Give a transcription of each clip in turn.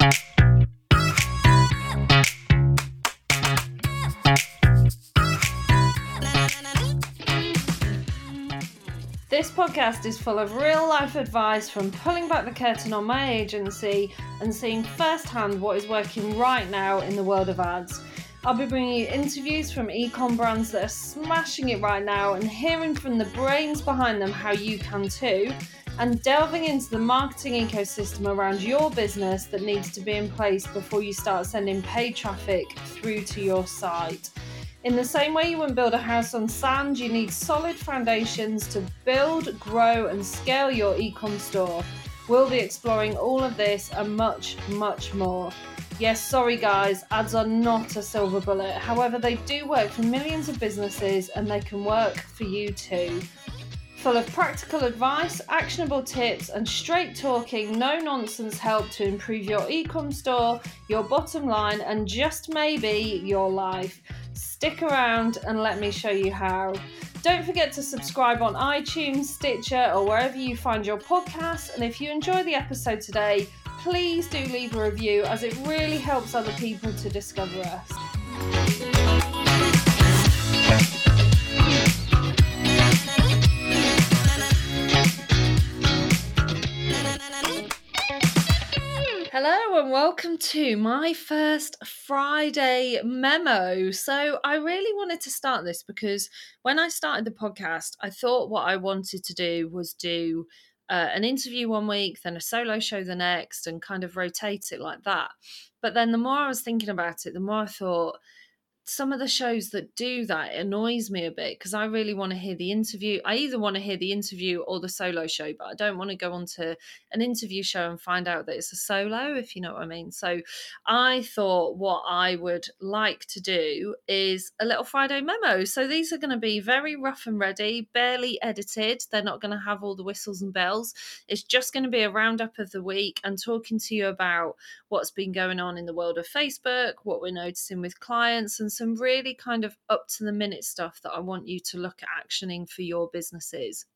This podcast is full of real life advice from pulling back the curtain on my agency and seeing firsthand what is working right now in the world of ads. I'll be bringing you interviews from ecom brands that are smashing it right now and hearing from the brains behind them how you can too, and delving into the marketing ecosystem around your business that needs to be in place before you start sending paid traffic through to your site. In the same way you wouldn't build a house on sand, you need solid foundations to build, grow, and scale your ecom store. We'll be exploring all of this and much, much more. Yes, sorry guys, ads are not a silver bullet. However, they do work for millions of businesses and they can work for you too. Full of practical advice, actionable tips, and straight talking, no nonsense help to improve your ecom store, your bottom line, and just maybe your life. Stick around and let me show you how. Don't forget to subscribe on iTunes, Stitcher, or wherever you find your podcasts. And if you enjoy the episode today, please do leave a review as it really helps other people to discover us. Hello and welcome to my first Friday memo. So, I really wanted to start this because when I started the podcast, I thought what I wanted to do was do uh, an interview one week, then a solo show the next, and kind of rotate it like that. But then the more I was thinking about it, the more I thought, some of the shows that do that annoys me a bit because I really want to hear the interview. I either want to hear the interview or the solo show, but I don't want to go on to an interview show and find out that it's a solo, if you know what I mean. So I thought what I would like to do is a little Friday memo. So these are going to be very rough and ready, barely edited. They're not going to have all the whistles and bells. It's just going to be a roundup of the week and talking to you about what's been going on in the world of Facebook, what we're noticing with clients, and some really kind of up to the minute stuff that I want you to look at actioning for your businesses.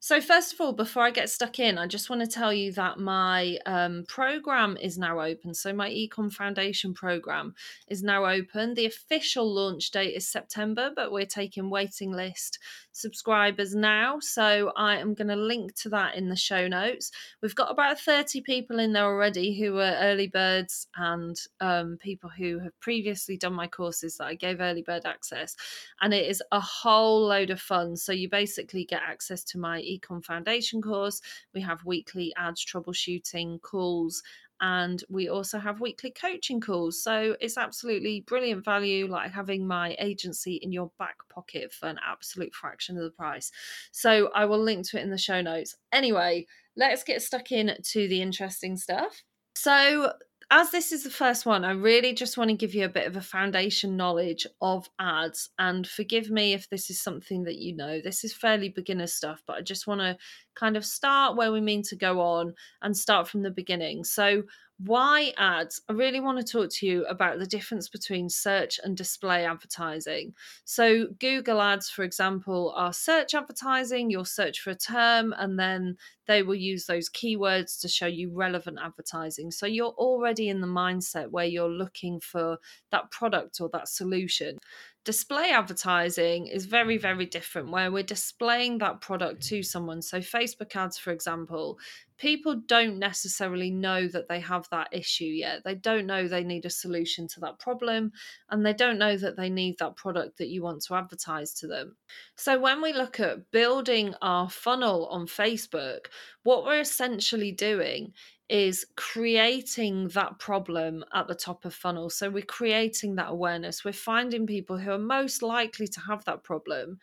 So, first of all, before I get stuck in, I just want to tell you that my um, program is now open. So, my Ecom Foundation program is now open. The official launch date is September, but we're taking waiting list subscribers now. So, I am going to link to that in the show notes. We've got about 30 people in there already who are early birds and um, people who have previously done my courses that I gave early bird access. And it is a whole load of fun. So, you basically get access to my Ecom Foundation course. We have weekly ads troubleshooting calls and we also have weekly coaching calls. So it's absolutely brilliant value, like having my agency in your back pocket for an absolute fraction of the price. So I will link to it in the show notes. Anyway, let's get stuck in to the interesting stuff. So as this is the first one, I really just want to give you a bit of a foundation knowledge of ads. And forgive me if this is something that you know. This is fairly beginner stuff, but I just want to kind of start where we mean to go on and start from the beginning. So, why ads? I really want to talk to you about the difference between search and display advertising. So, Google ads, for example, are search advertising. You'll search for a term and then they will use those keywords to show you relevant advertising. So, you're already in the mindset where you're looking for that product or that solution. Display advertising is very, mm. very different, where we're displaying that product to someone. So, Facebook ads, for example, people don't necessarily know that they have that issue yet. They don't know they need a solution to that problem, and they don't know that they need that product that you want to advertise to them. So, when we look at building our funnel on Facebook, what we're essentially doing is creating that problem at the top of funnel. So we're creating that awareness. We're finding people who are most likely to have that problem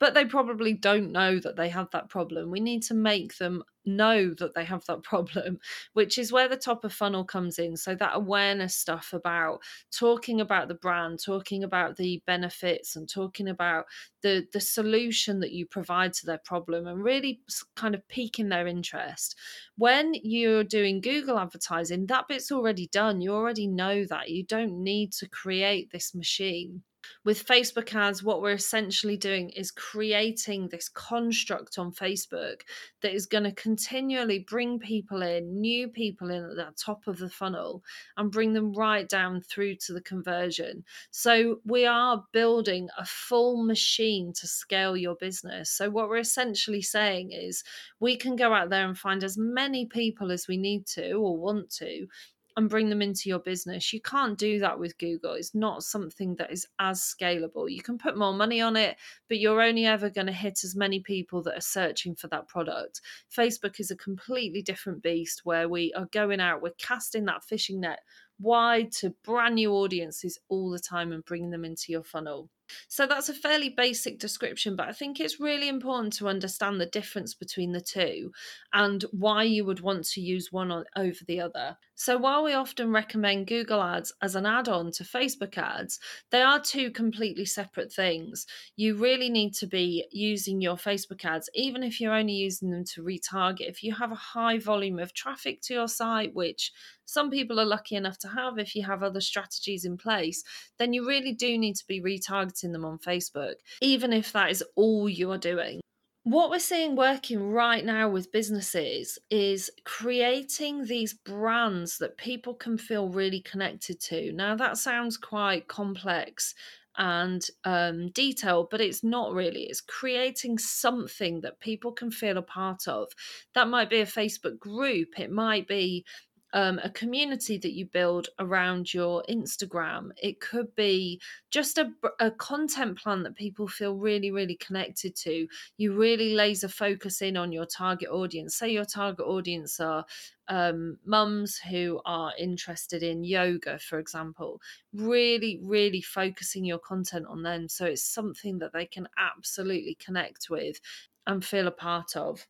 but they probably don't know that they have that problem. We need to make them know that they have that problem, which is where the top of funnel comes in. So, that awareness stuff about talking about the brand, talking about the benefits, and talking about the, the solution that you provide to their problem, and really kind of piquing their interest. When you're doing Google advertising, that bit's already done. You already know that. You don't need to create this machine. With Facebook ads, what we're essentially doing is creating this construct on Facebook that is going to continually bring people in, new people in at the top of the funnel, and bring them right down through to the conversion. So we are building a full machine to scale your business. So what we're essentially saying is we can go out there and find as many people as we need to or want to and bring them into your business. You can't do that with Google. It's not something that is as scalable. You can put more money on it, but you're only ever going to hit as many people that are searching for that product. Facebook is a completely different beast where we are going out, we're casting that fishing net wide to brand new audiences all the time and bringing them into your funnel. So that's a fairly basic description, but I think it's really important to understand the difference between the two and why you would want to use one over the other. So while we often recommend Google Ads as an add on to Facebook ads, they are two completely separate things. You really need to be using your Facebook ads, even if you're only using them to retarget. If you have a high volume of traffic to your site, which some people are lucky enough to have if you have other strategies in place, then you really do need to be retargeting them on Facebook, even if that is all you are doing. What we're seeing working right now with businesses is creating these brands that people can feel really connected to. Now, that sounds quite complex and um, detailed, but it's not really. It's creating something that people can feel a part of. That might be a Facebook group, it might be um, a community that you build around your Instagram. It could be just a, a content plan that people feel really, really connected to. You really laser focus in on your target audience. Say your target audience are um, mums who are interested in yoga, for example, really, really focusing your content on them. So it's something that they can absolutely connect with and feel a part of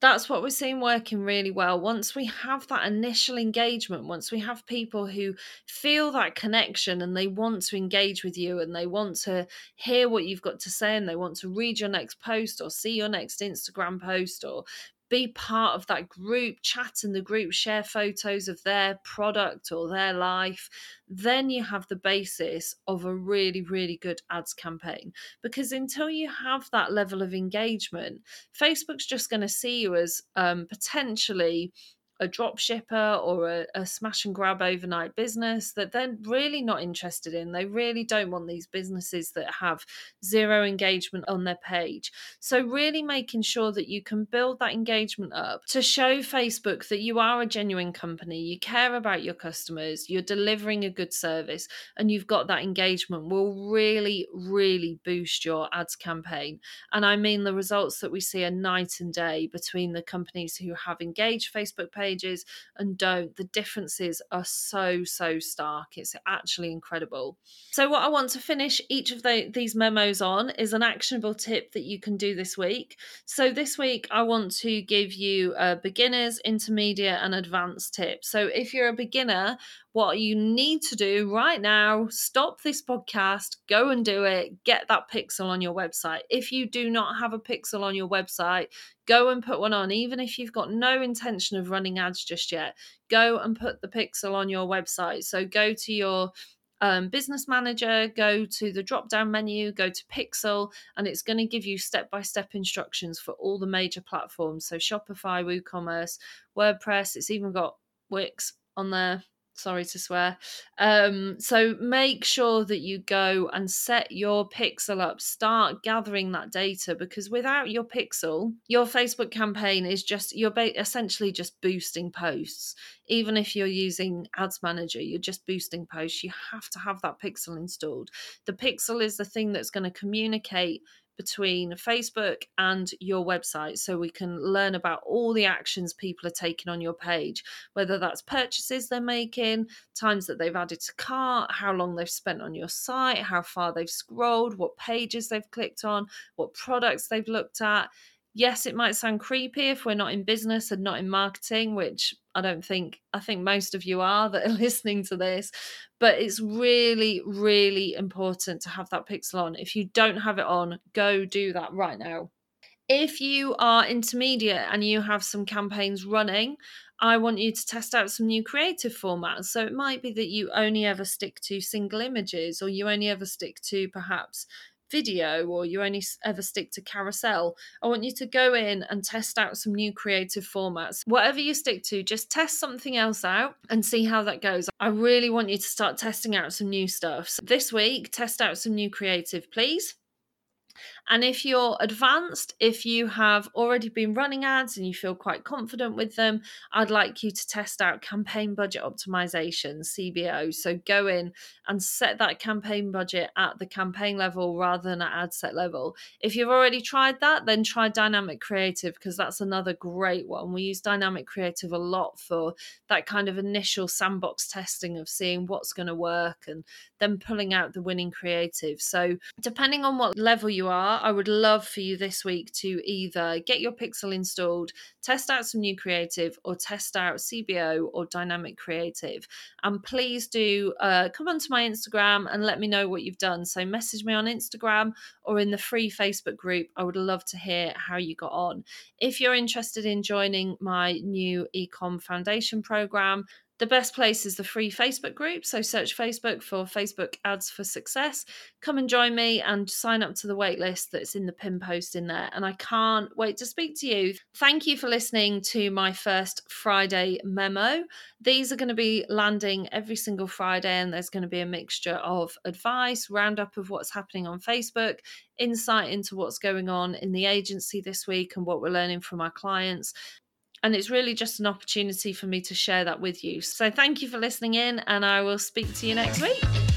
that's what we're seeing working really well. Once we have that initial engagement, once we have people who feel that connection and they want to engage with you and they want to hear what you've got to say and they want to read your next post or see your next Instagram post or be part of that group, chat in the group, share photos of their product or their life, then you have the basis of a really, really good ads campaign. Because until you have that level of engagement, Facebook's just going to see you as um, potentially a drop shipper or a, a, smash and grab overnight business that they're really not interested in. They really don't want these businesses that have zero engagement on their page. So, really making sure that you can build that engagement up to show Facebook that you are a genuine company, you care about your customers, you're delivering a good service, and you've got that engagement will really, really boost your ads campaign. And I mean, the results that we see are night and day between the companies who have engaged Facebook pages pages and don't. The differences are so, so stark. It's actually incredible. So, what I want to finish each of the, these memos on is an actionable tip that you can do this week. So, this week, I want to give you a beginners, intermediate, and advanced tip. So, if you're a beginner, what you need to do right now. Stop this podcast. Go and do it. Get that pixel on your website. If you do not have a pixel on your website go and put one on even if you've got no intention of running ads just yet. Go and put the pixel on your website. So go to your um, business manager, go to the drop down menu, go to Pixel, and it's going to give you step by step instructions for all the major platforms. So Shopify, WooCommerce, WordPress, it's even got Wix on there sorry to swear. Um, so make sure that you go and set your pixel up, start gathering that data because without your pixel, your Facebook campaign is just, you're ba- essentially just boosting posts. Even if you're using Ads Manager, you're just boosting posts. You have to have that pixel installed. The pixel is the thing that's going to communicate between Facebook and your website so we can learn about all the actions people are taking on your page, whether that's purchases they're making, times that they've added to cart, how long they've spent on your site, how far they've scrolled, what pages they've clicked on, what products they've looked at. Yes, it might sound creepy if we're not in business and not in marketing, which I don't think, I think most of you are that are listening to this, but it's really, really important to have that pixel on. If you don't have it on, go do that right now. If you are intermediate and you have some campaigns running, I want you to test out some new creative formats. So it might be that you only ever stick to single images, or you only ever stick to perhaps video or you only ever stick to carousel. I want you to go in and test out some new creative formats. Whatever you stick to, just test something else out and see how that goes. I really want you to start testing out some new stuff. So this week, test out some new creative, please. And if you're advanced, if you have already been running ads and you feel quite confident with them, I'd like you to test out campaign budget optimization, CBO. So go in and set that campaign budget at the campaign level rather than at ad set level. If you've already tried that, then try dynamic creative because that's another great one. We use dynamic creative a lot for that kind of initial sandbox testing of seeing what's going to work and then pulling out the winning creative. So, depending on what level you I would love for you this week to either get your Pixel installed, test out some new creative, or test out CBO or dynamic creative. And please do uh, come onto my Instagram and let me know what you've done. So, message me on Instagram or in the free Facebook group. I would love to hear how you got on. If you're interested in joining my new Ecom Foundation program, the best place is the free Facebook group. So search Facebook for Facebook Ads for Success. Come and join me and sign up to the waitlist that's in the pin post in there. And I can't wait to speak to you. Thank you for listening to my first Friday memo. These are going to be landing every single Friday, and there's going to be a mixture of advice, roundup of what's happening on Facebook, insight into what's going on in the agency this week and what we're learning from our clients and it's really just an opportunity for me to share that with you. So thank you for listening in, and I will speak to you next week.